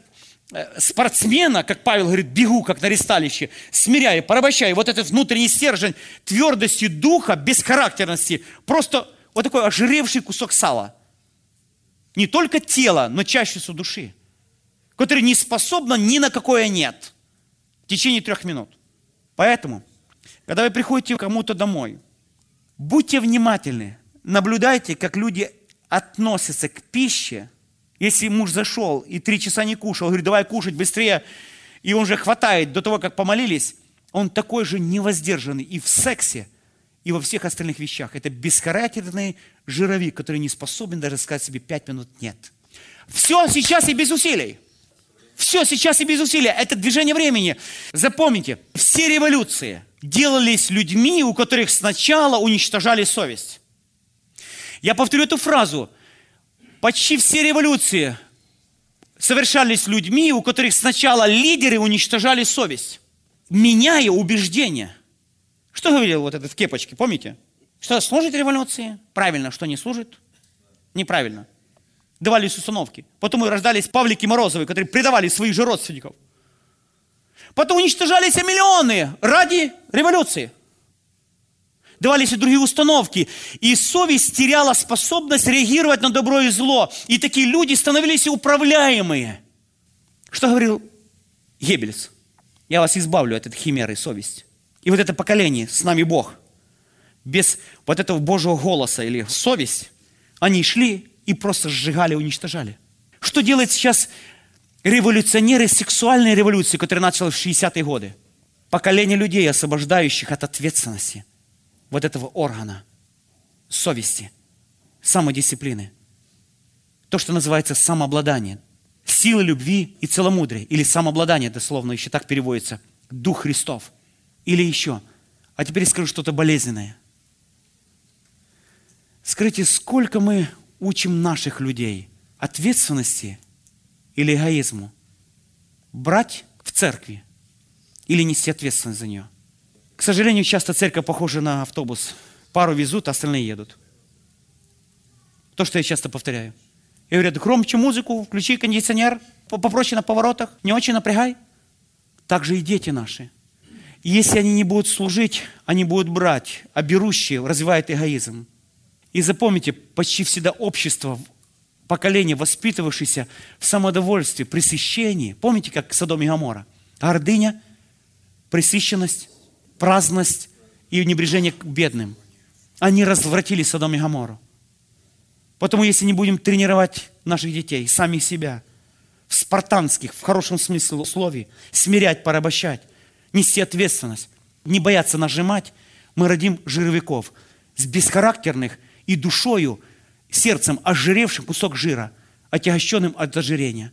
спортсмена, как Павел говорит, бегу, как на ресталище, смиряя, порабощая. Вот этот внутренний стержень твердости духа, бесхарактерности, просто вот такой ожиревший кусок сала. Не только тело, но всего души, который не способна ни на какое нет в течение трех минут. Поэтому, когда вы приходите кому-то домой – Будьте внимательны, наблюдайте, как люди относятся к пище. Если муж зашел и три часа не кушал, говорит, давай кушать быстрее, и он же хватает до того, как помолились, он такой же невоздержанный и в сексе, и во всех остальных вещах. Это бесхарактерный жировик, который не способен даже сказать себе пять минут «нет». Все сейчас и без усилий. Все сейчас и без усилий. Это движение времени. Запомните, все революции – делались людьми, у которых сначала уничтожали совесть. Я повторю эту фразу. Почти все революции совершались людьми, у которых сначала лидеры уничтожали совесть, меняя убеждения. Что говорил вот этот в кепочке, помните? Что служит революции? Правильно. Что не служит? Неправильно. Давались установки. Потом и рождались Павлики Морозовы, которые предавали своих же родственников – Потом уничтожались миллионы ради революции. Давались и другие установки. И совесть теряла способность реагировать на добро и зло. И такие люди становились управляемые. Что говорил Геббельс? Я вас избавлю от этой химеры совести. И вот это поколение, с нами Бог, без вот этого Божьего голоса или совесть, они шли и просто сжигали, уничтожали. Что делает сейчас революционеры сексуальной революции, которая началась в 60-е годы. Поколение людей, освобождающих от ответственности вот этого органа, совести, самодисциплины. То, что называется самообладание. Сила любви и целомудрие. Или самообладание, дословно еще так переводится. Дух Христов. Или еще. А теперь скажу что-то болезненное. Скажите, сколько мы учим наших людей ответственности – или эгоизму. Брать в церкви или нести ответственность за нее. К сожалению, часто церковь похожа на автобус. Пару везут, а остальные едут. То, что я часто повторяю. И говорят, громче музыку, включи кондиционер, попроще на поворотах, не очень напрягай. Так же и дети наши. Если они не будут служить, они будут брать, а берущие развивают эгоизм. И запомните, почти всегда общество, поколение, воспитывавшееся в самодовольстве, пресыщении. Помните, как Содом и Гамора? Гордыня, пресыщенность, праздность и небрежение к бедным. Они развратили Содом и Гамору. Потому если не будем тренировать наших детей, сами себя, в спартанских, в хорошем смысле условий, смирять, порабощать, нести ответственность, не бояться нажимать, мы родим жировиков с бесхарактерных и душою, сердцем ожиревшим кусок жира, отягощенным от ожирения,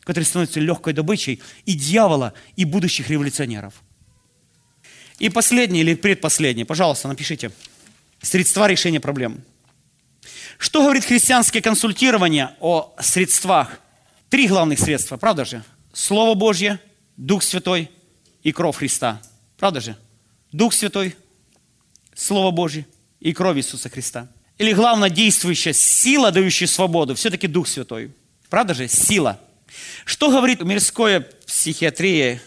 который становится легкой добычей и дьявола, и будущих революционеров. И последнее или предпоследнее, пожалуйста, напишите. Средства решения проблем. Что говорит христианское консультирование о средствах? Три главных средства, правда же? Слово Божье, Дух Святой и кровь Христа. Правда же? Дух Святой, Слово Божье и кровь Иисуса Христа. Или главная действующая сила, дающая свободу, все-таки Дух Святой. Правда же? Сила. Что говорит мирская психиатрия?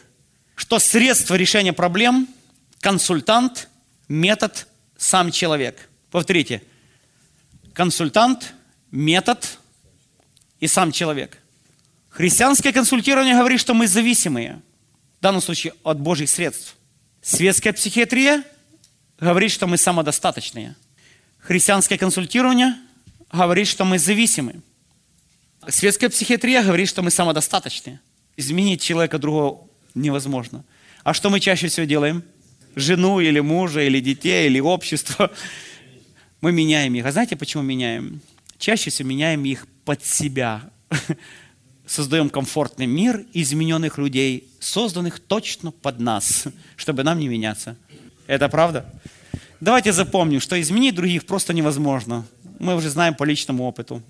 Что средство решения проблем – консультант, метод, сам человек. Повторите – консультант, метод и сам человек. Христианское консультирование говорит, что мы зависимые, в данном случае от Божьих средств. Светская психиатрия говорит, что мы самодостаточные. Христианское консультирование говорит, что мы зависимы. Светская психиатрия говорит, что мы самодостаточные. Изменить человека другого невозможно. А что мы чаще всего делаем? Жену или мужа, или детей, или общество мы меняем их. А знаете, почему меняем? Чаще всего меняем их под себя. Создаем комфортный мир измененных людей, созданных точно под нас, чтобы нам не меняться. Это правда? Давайте запомним, что изменить других просто невозможно. Мы уже знаем по личному опыту.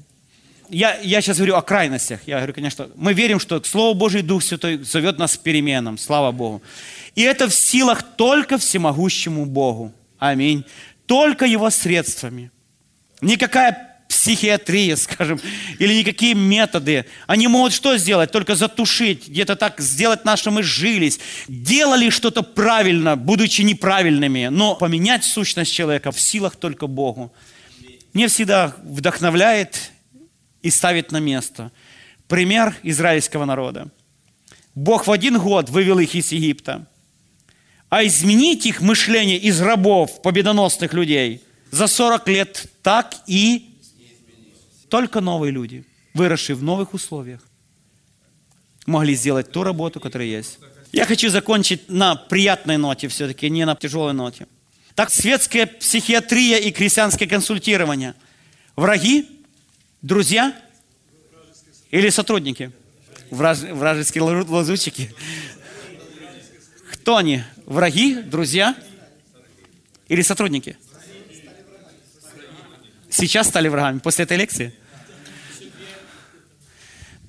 Я, я сейчас говорю о крайностях. Я говорю, конечно, мы верим, что Слово Божие Дух Святой зовет нас к переменам. Слава Богу. И это в силах только всемогущему Богу. Аминь только его средствами. Никакая психиатрия, скажем, или никакие методы. Они могут что сделать? Только затушить, где-то так сделать нас, мы жились. Делали что-то правильно, будучи неправильными. Но поменять сущность человека в силах только Богу. Мне всегда вдохновляет и ставит на место. Пример израильского народа. Бог в один год вывел их из Египта а изменить их мышление из рабов, победоносных людей, за 40 лет так и только новые люди, выросшие в новых условиях, могли сделать ту работу, которая есть. Я хочу закончить на приятной ноте все-таки, не на тяжелой ноте. Так, светская психиатрия и крестьянское консультирование. Враги, друзья или сотрудники? Враж, вражеские лазутчики. Кто они? Враги, друзья или сотрудники? Сейчас стали врагами после этой лекции?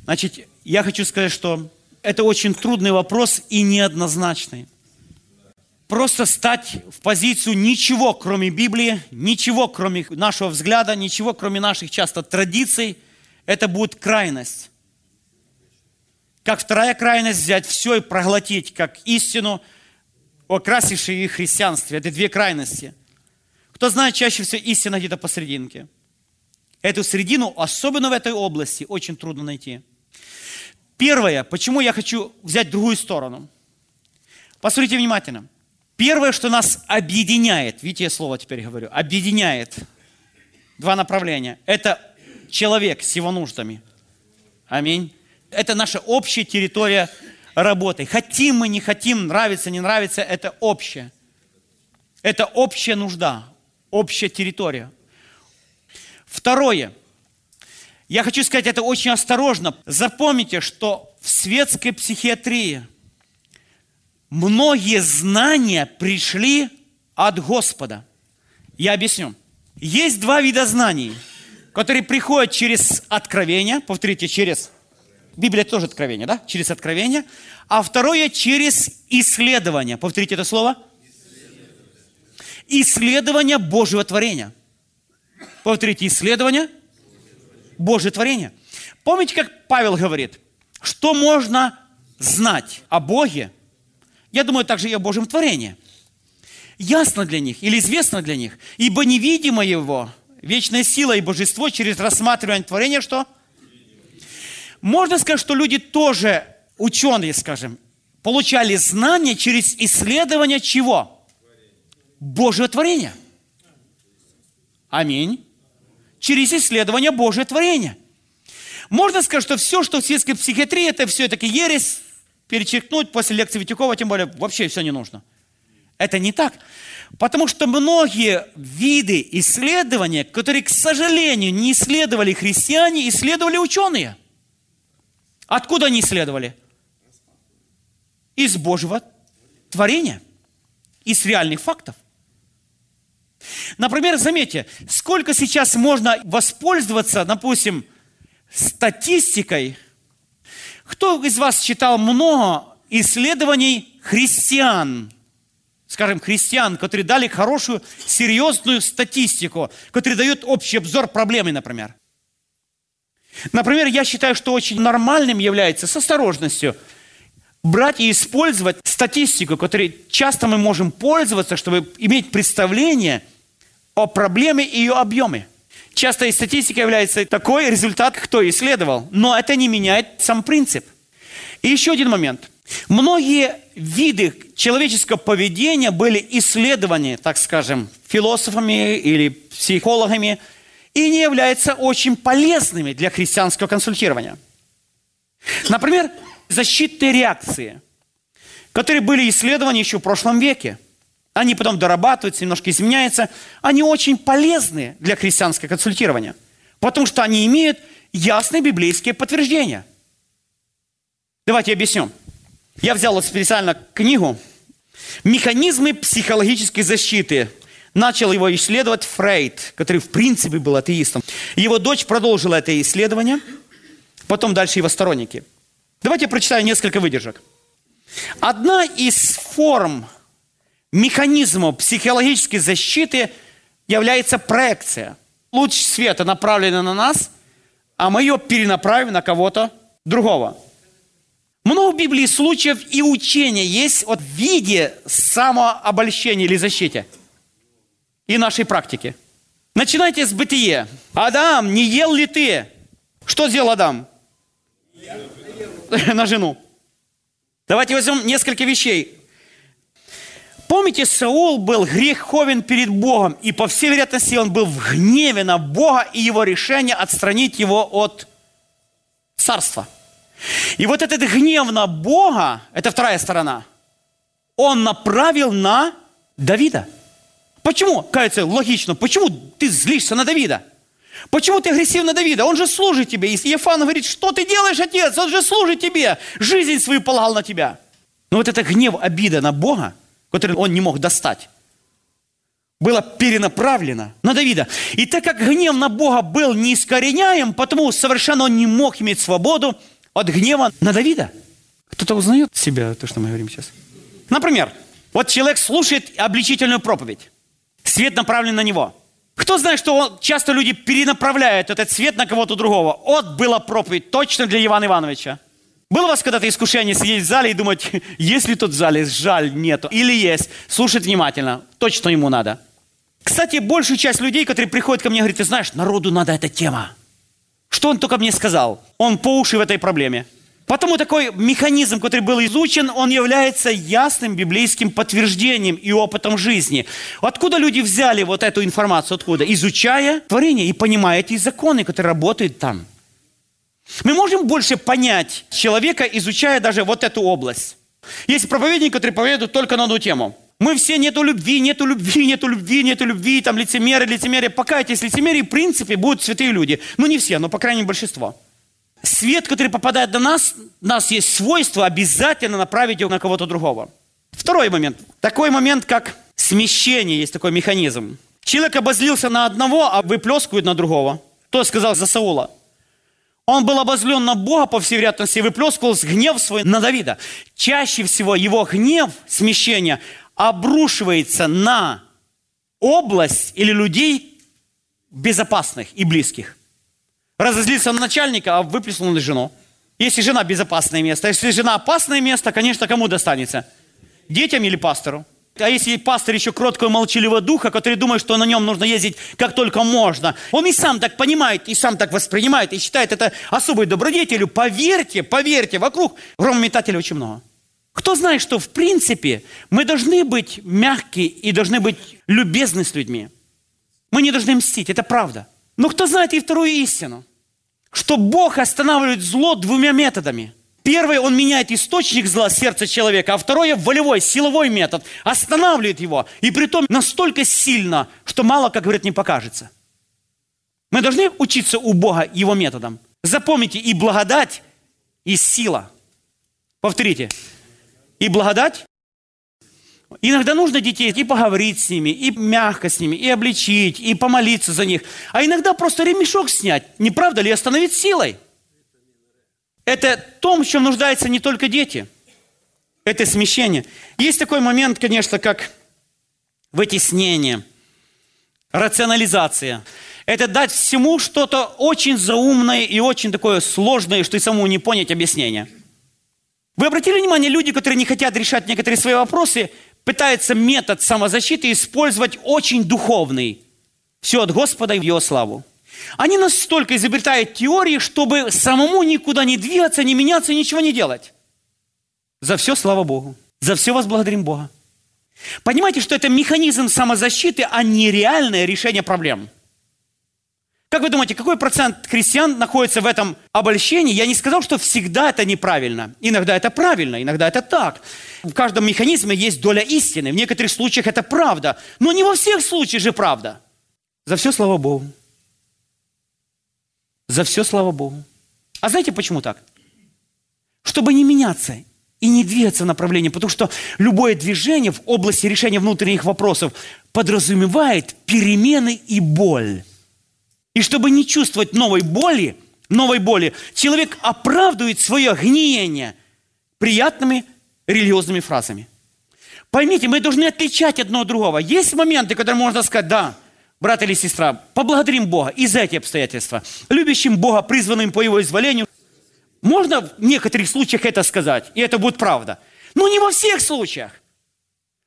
Значит, я хочу сказать, что это очень трудный вопрос и неоднозначный. Просто стать в позицию ничего, кроме Библии, ничего, кроме нашего взгляда, ничего, кроме наших часто традиций, это будет крайность. Как вторая крайность взять все и проглотить как истину – окрасившие их христианстве. Это две крайности. Кто знает, чаще всего истина где-то посерединке. Эту середину, особенно в этой области, очень трудно найти. Первое, почему я хочу взять другую сторону. Посмотрите внимательно. Первое, что нас объединяет, видите, я слово теперь говорю, объединяет два направления. Это человек с его нуждами. Аминь. Это наша общая территория работой. Хотим мы, не хотим, нравится, не нравится, это общее. Это общая нужда, общая территория. Второе. Я хочу сказать это очень осторожно. Запомните, что в светской психиатрии многие знания пришли от Господа. Я объясню. Есть два вида знаний, которые приходят через откровение, повторите, через Библия тоже откровение, да? Через откровение. А второе через исследование. Повторите это слово. Исследование Божьего творения. Повторите, исследование Божьего творения. Помните, как Павел говорит, что можно знать о Боге? Я думаю, также и о Божьем творении. Ясно для них или известно для них. Ибо невидимо Его, вечная сила и божество через рассматривание творения, что? Можно сказать, что люди тоже, ученые, скажем, получали знания через исследование чего? Божьего творения. Аминь. Через исследование Божьего творения. Можно сказать, что все, что в светской психиатрии, это все-таки ересь, перечеркнуть после лекции Витюкова, тем более вообще все не нужно. Это не так. Потому что многие виды исследования, которые, к сожалению, не исследовали христиане, исследовали ученые. Откуда они исследовали? Из Божьего творения, из реальных фактов. Например, заметьте, сколько сейчас можно воспользоваться, допустим, статистикой. Кто из вас читал много исследований христиан скажем, христиан, которые дали хорошую, серьезную статистику, которые дают общий обзор проблемы, например. Например, я считаю, что очень нормальным является с осторожностью брать и использовать статистику, которой часто мы можем пользоваться, чтобы иметь представление о проблеме и ее объеме. Часто и статистика является такой результат, кто исследовал, но это не меняет сам принцип. И еще один момент – Многие виды человеческого поведения были исследованы, так скажем, философами или психологами, и не являются очень полезными для христианского консультирования. Например, защитные реакции, которые были исследованы еще в прошлом веке. Они потом дорабатываются, немножко изменяются. Они очень полезны для христианского консультирования, потому что они имеют ясные библейские подтверждения. Давайте объясню. Я взял вот специально книгу «Механизмы психологической защиты». Начал его исследовать Фрейд, который в принципе был атеистом. Его дочь продолжила это исследование, потом дальше его сторонники. Давайте я прочитаю несколько выдержек. Одна из форм механизмов психологической защиты является проекция. Луч света направлен на нас, а мы ее перенаправим на кого-то другого. Много в Библии случаев и учения есть вот в виде самообольщения или защиты и нашей практики. Начинайте с бытие. Адам, не ел ли ты? Что сделал Адам? На жену. Давайте возьмем несколько вещей. Помните, Саул был греховен перед Богом, и по всей вероятности он был в гневе на Бога и его решение отстранить его от царства – и вот этот гнев на Бога, это вторая сторона, он направил на Давида. Почему? Кажется, логично. Почему ты злишься на Давида? Почему ты агрессивен на Давида? Он же служит тебе. И Ефан говорит, что ты делаешь, отец? Он же служит тебе. Жизнь свою полагал на тебя. Но вот это гнев, обида на Бога, который он не мог достать, было перенаправлено на Давида. И так как гнев на Бога был неискореняем, потому совершенно он не мог иметь свободу, от гнева на Давида. Кто-то узнает себя, то, что мы говорим сейчас? Например, вот человек слушает обличительную проповедь. Свет направлен на него. Кто знает, что часто люди перенаправляют этот свет на кого-то другого? Вот была проповедь точно для Ивана Ивановича. Было у вас когда-то искушение сидеть в зале и думать, есть ли тут в зале, жаль, нету. Или есть, слушать внимательно, точно ему надо. Кстати, большую часть людей, которые приходят ко мне, говорят, ты знаешь, народу надо эта тема. Что он только мне сказал? Он по уши в этой проблеме. Потому такой механизм, который был изучен, он является ясным библейским подтверждением и опытом жизни. Откуда люди взяли вот эту информацию? Откуда? Изучая творение и понимая эти законы, которые работают там. Мы можем больше понять человека, изучая даже вот эту область. Есть проповедники, которые проповедуют только на одну тему – мы все нету любви, нету любви, нету любви, нету любви, там лицемеры, лицемерие. Покайтесь, лицемерие, в принципе, будут святые люди. Ну, не все, но, по крайней мере, большинство. Свет, который попадает на нас, у нас есть свойство обязательно направить его на кого-то другого. Второй момент. Такой момент, как смещение, есть такой механизм. Человек обозлился на одного, а выплескивает на другого. Кто сказал за Саула? Он был обозлен на Бога, по всей вероятности, и выплескивал гнев свой на Давида. Чаще всего его гнев, смещение, обрушивается на область или людей безопасных и близких. Разозлился на начальника, а выплеснул на жену. Если жена безопасное место, если жена опасное место, конечно, кому достанется? Детям или пастору? А если пастор еще кроткого молчаливого духа, который думает, что на нем нужно ездить как только можно, он и сам так понимает, и сам так воспринимает, и считает это особой добродетелью. Поверьте, поверьте, вокруг громометателей очень много. Кто знает, что в принципе мы должны быть мягкие и должны быть любезны с людьми. Мы не должны мстить, это правда. Но кто знает и вторую истину, что Бог останавливает зло двумя методами – Первый, он меняет источник зла сердца человека, а второе, волевой, силовой метод, останавливает его. И при том настолько сильно, что мало, как говорят, не покажется. Мы должны учиться у Бога его методам. Запомните, и благодать, и сила. Повторите. И благодать. Иногда нужно детей и поговорить с ними, и мягко с ними, и обличить, и помолиться за них. А иногда просто ремешок снять. Не правда ли? Остановить силой. Это том, в чем нуждаются не только дети. Это смещение. Есть такой момент, конечно, как вытеснение, рационализация. Это дать всему что-то очень заумное и очень такое сложное, что и самому не понять объяснение. Вы обратили внимание, люди, которые не хотят решать некоторые свои вопросы, пытаются метод самозащиты использовать очень духовный. Все от Господа и в Его славу. Они настолько изобретают теории, чтобы самому никуда не двигаться, не меняться, ничего не делать. За все слава Богу. За все вас благодарим Бога. Понимаете, что это механизм самозащиты, а не реальное решение проблем. Как вы думаете, какой процент христиан находится в этом обольщении? Я не сказал, что всегда это неправильно. Иногда это правильно, иногда это так. В каждом механизме есть доля истины. В некоторых случаях это правда. Но не во всех случаях же правда. За все слава Богу. За все, слава Богу. А знаете, почему так? Чтобы не меняться и не двигаться в направлении, потому что любое движение в области решения внутренних вопросов подразумевает перемены и боль. И чтобы не чувствовать новой боли, новой боли, человек оправдывает свое гниение приятными религиозными фразами. Поймите, мы должны отличать одно от другого. Есть моменты, когда можно сказать, да, брат или сестра, поблагодарим Бога и за эти обстоятельства. Любящим Бога, призванным по Его изволению. Можно в некоторых случаях это сказать, и это будет правда. Но не во всех случаях.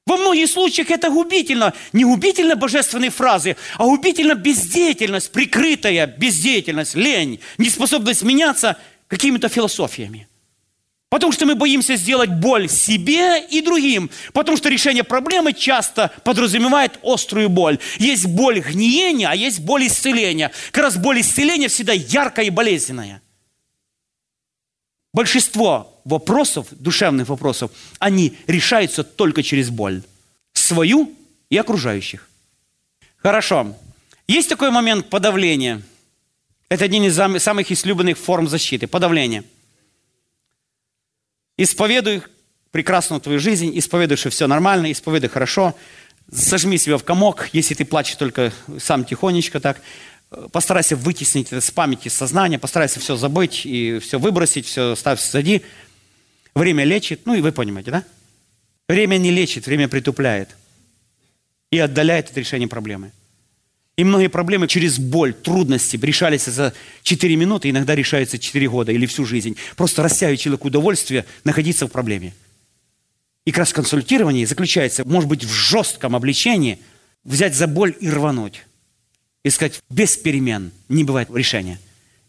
Во многих случаях это губительно. Не губительно божественные фразы, а губительно бездеятельность, прикрытая бездеятельность, лень, неспособность меняться какими-то философиями. Потому что мы боимся сделать боль себе и другим. Потому что решение проблемы часто подразумевает острую боль. Есть боль гниения, а есть боль исцеления. Как раз боль исцеления всегда яркая и болезненная. Большинство вопросов, душевных вопросов, они решаются только через боль. Свою и окружающих. Хорошо. Есть такой момент подавления. Это один из самых излюбленных форм защиты. Подавление – Исповедуй прекрасную твою жизнь, исповедуй, что все нормально, исповедуй хорошо. Сожми себя в комок, если ты плачешь только сам тихонечко так. Постарайся вытеснить это с памяти, сознания, постарайся все забыть и все выбросить, все ставь сзади. Время лечит, ну и вы понимаете, да? Время не лечит, время притупляет и отдаляет от решения проблемы. И многие проблемы через боль, трудности решались за 4 минуты, иногда решаются 4 года или всю жизнь. Просто растягивает человеку удовольствие находиться в проблеме. И как раз консультирование заключается, может быть, в жестком обличении, взять за боль и рвануть. И сказать, без перемен не бывает решения.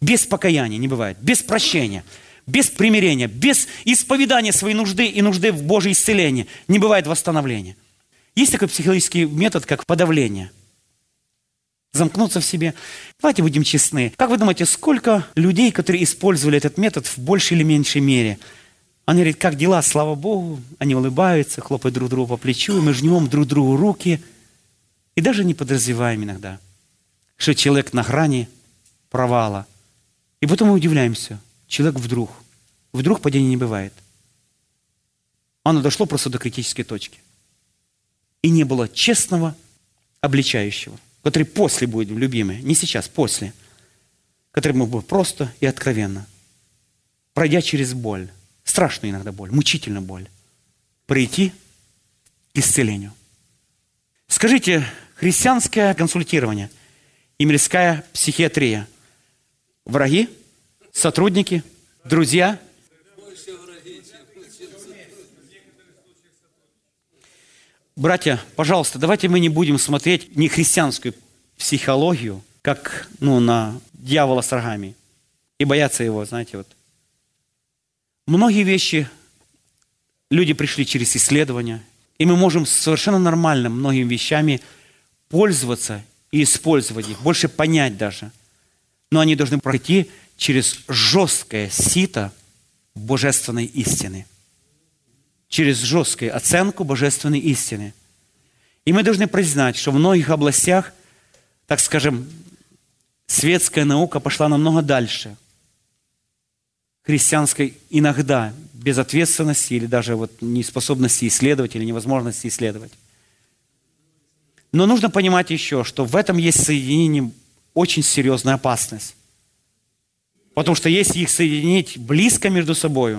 Без покаяния не бывает. Без прощения. Без примирения. Без исповедания своей нужды и нужды в Божье исцеление не бывает восстановления. Есть такой психологический метод, как подавление – замкнуться в себе. Давайте будем честны. Как вы думаете, сколько людей, которые использовали этот метод в большей или меньшей мере? Они говорят, как дела, слава Богу. Они улыбаются, хлопают друг другу по плечу, мы жмем друг другу руки. И даже не подразреваем иногда, что человек на грани провала. И потом мы удивляемся. Человек вдруг. Вдруг падения не бывает. Оно дошло просто до критической точки. И не было честного, обличающего который после будет любимый, не сейчас, после. который мог бы просто и откровенно, пройдя через боль, страшную иногда боль, мучительную боль, прийти к исцелению. Скажите, христианское консультирование и мирская психиатрия – враги, сотрудники, друзья? Больше враги, чем Братья, пожалуйста, давайте мы не будем смотреть не христианскую психологию, как ну, на дьявола с рогами, и бояться его, знаете, вот. Многие вещи люди пришли через исследования, и мы можем совершенно нормально многими вещами пользоваться и использовать их, больше понять даже. Но они должны пройти через жесткое сито божественной истины. Через жесткую оценку божественной истины. И мы должны признать, что в многих областях, так скажем, светская наука пошла намного дальше христианской иногда безответственности или даже вот неспособности исследовать или невозможности исследовать. Но нужно понимать еще, что в этом есть соединение очень серьезная опасность. Потому что если их соединить близко между собой,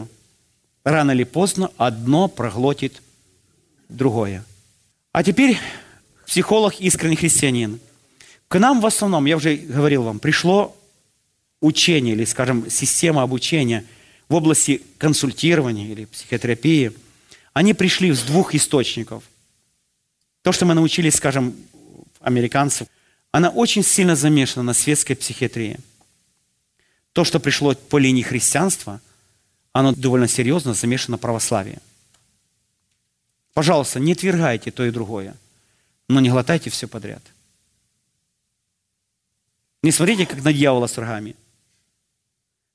рано или поздно одно проглотит другое. А теперь психолог искренний христианин. К нам в основном, я уже говорил вам, пришло учение или, скажем, система обучения в области консультирования или психотерапии. Они пришли с двух источников. То, что мы научились, скажем, американцев, она очень сильно замешана на светской психиатрии. То, что пришло по линии христианства, оно довольно серьезно замешано на православии. Пожалуйста, не отвергайте то и другое, но не глотайте все подряд. Не смотрите, как на дьявола с рогами.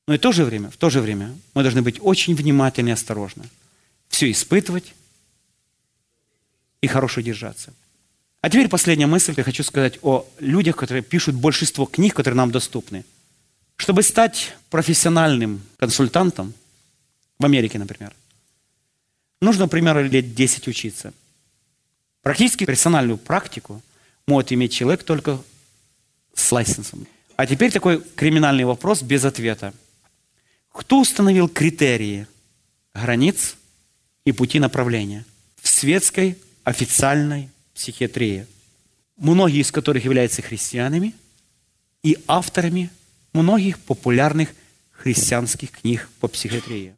Но и в то же время, в то же время мы должны быть очень внимательны и осторожны. Все испытывать и хорошо держаться. А теперь последняя мысль. Я хочу сказать о людях, которые пишут большинство книг, которые нам доступны. Чтобы стать профессиональным консультантом, в Америке, например, нужно примерно лет 10 учиться. Практически персональную практику может иметь человек только с лайсенсом. А теперь такой криминальный вопрос без ответа. Кто установил критерии границ и пути направления в светской официальной психиатрии, многие из которых являются христианами и авторами многих популярных христианских книг по психиатрии.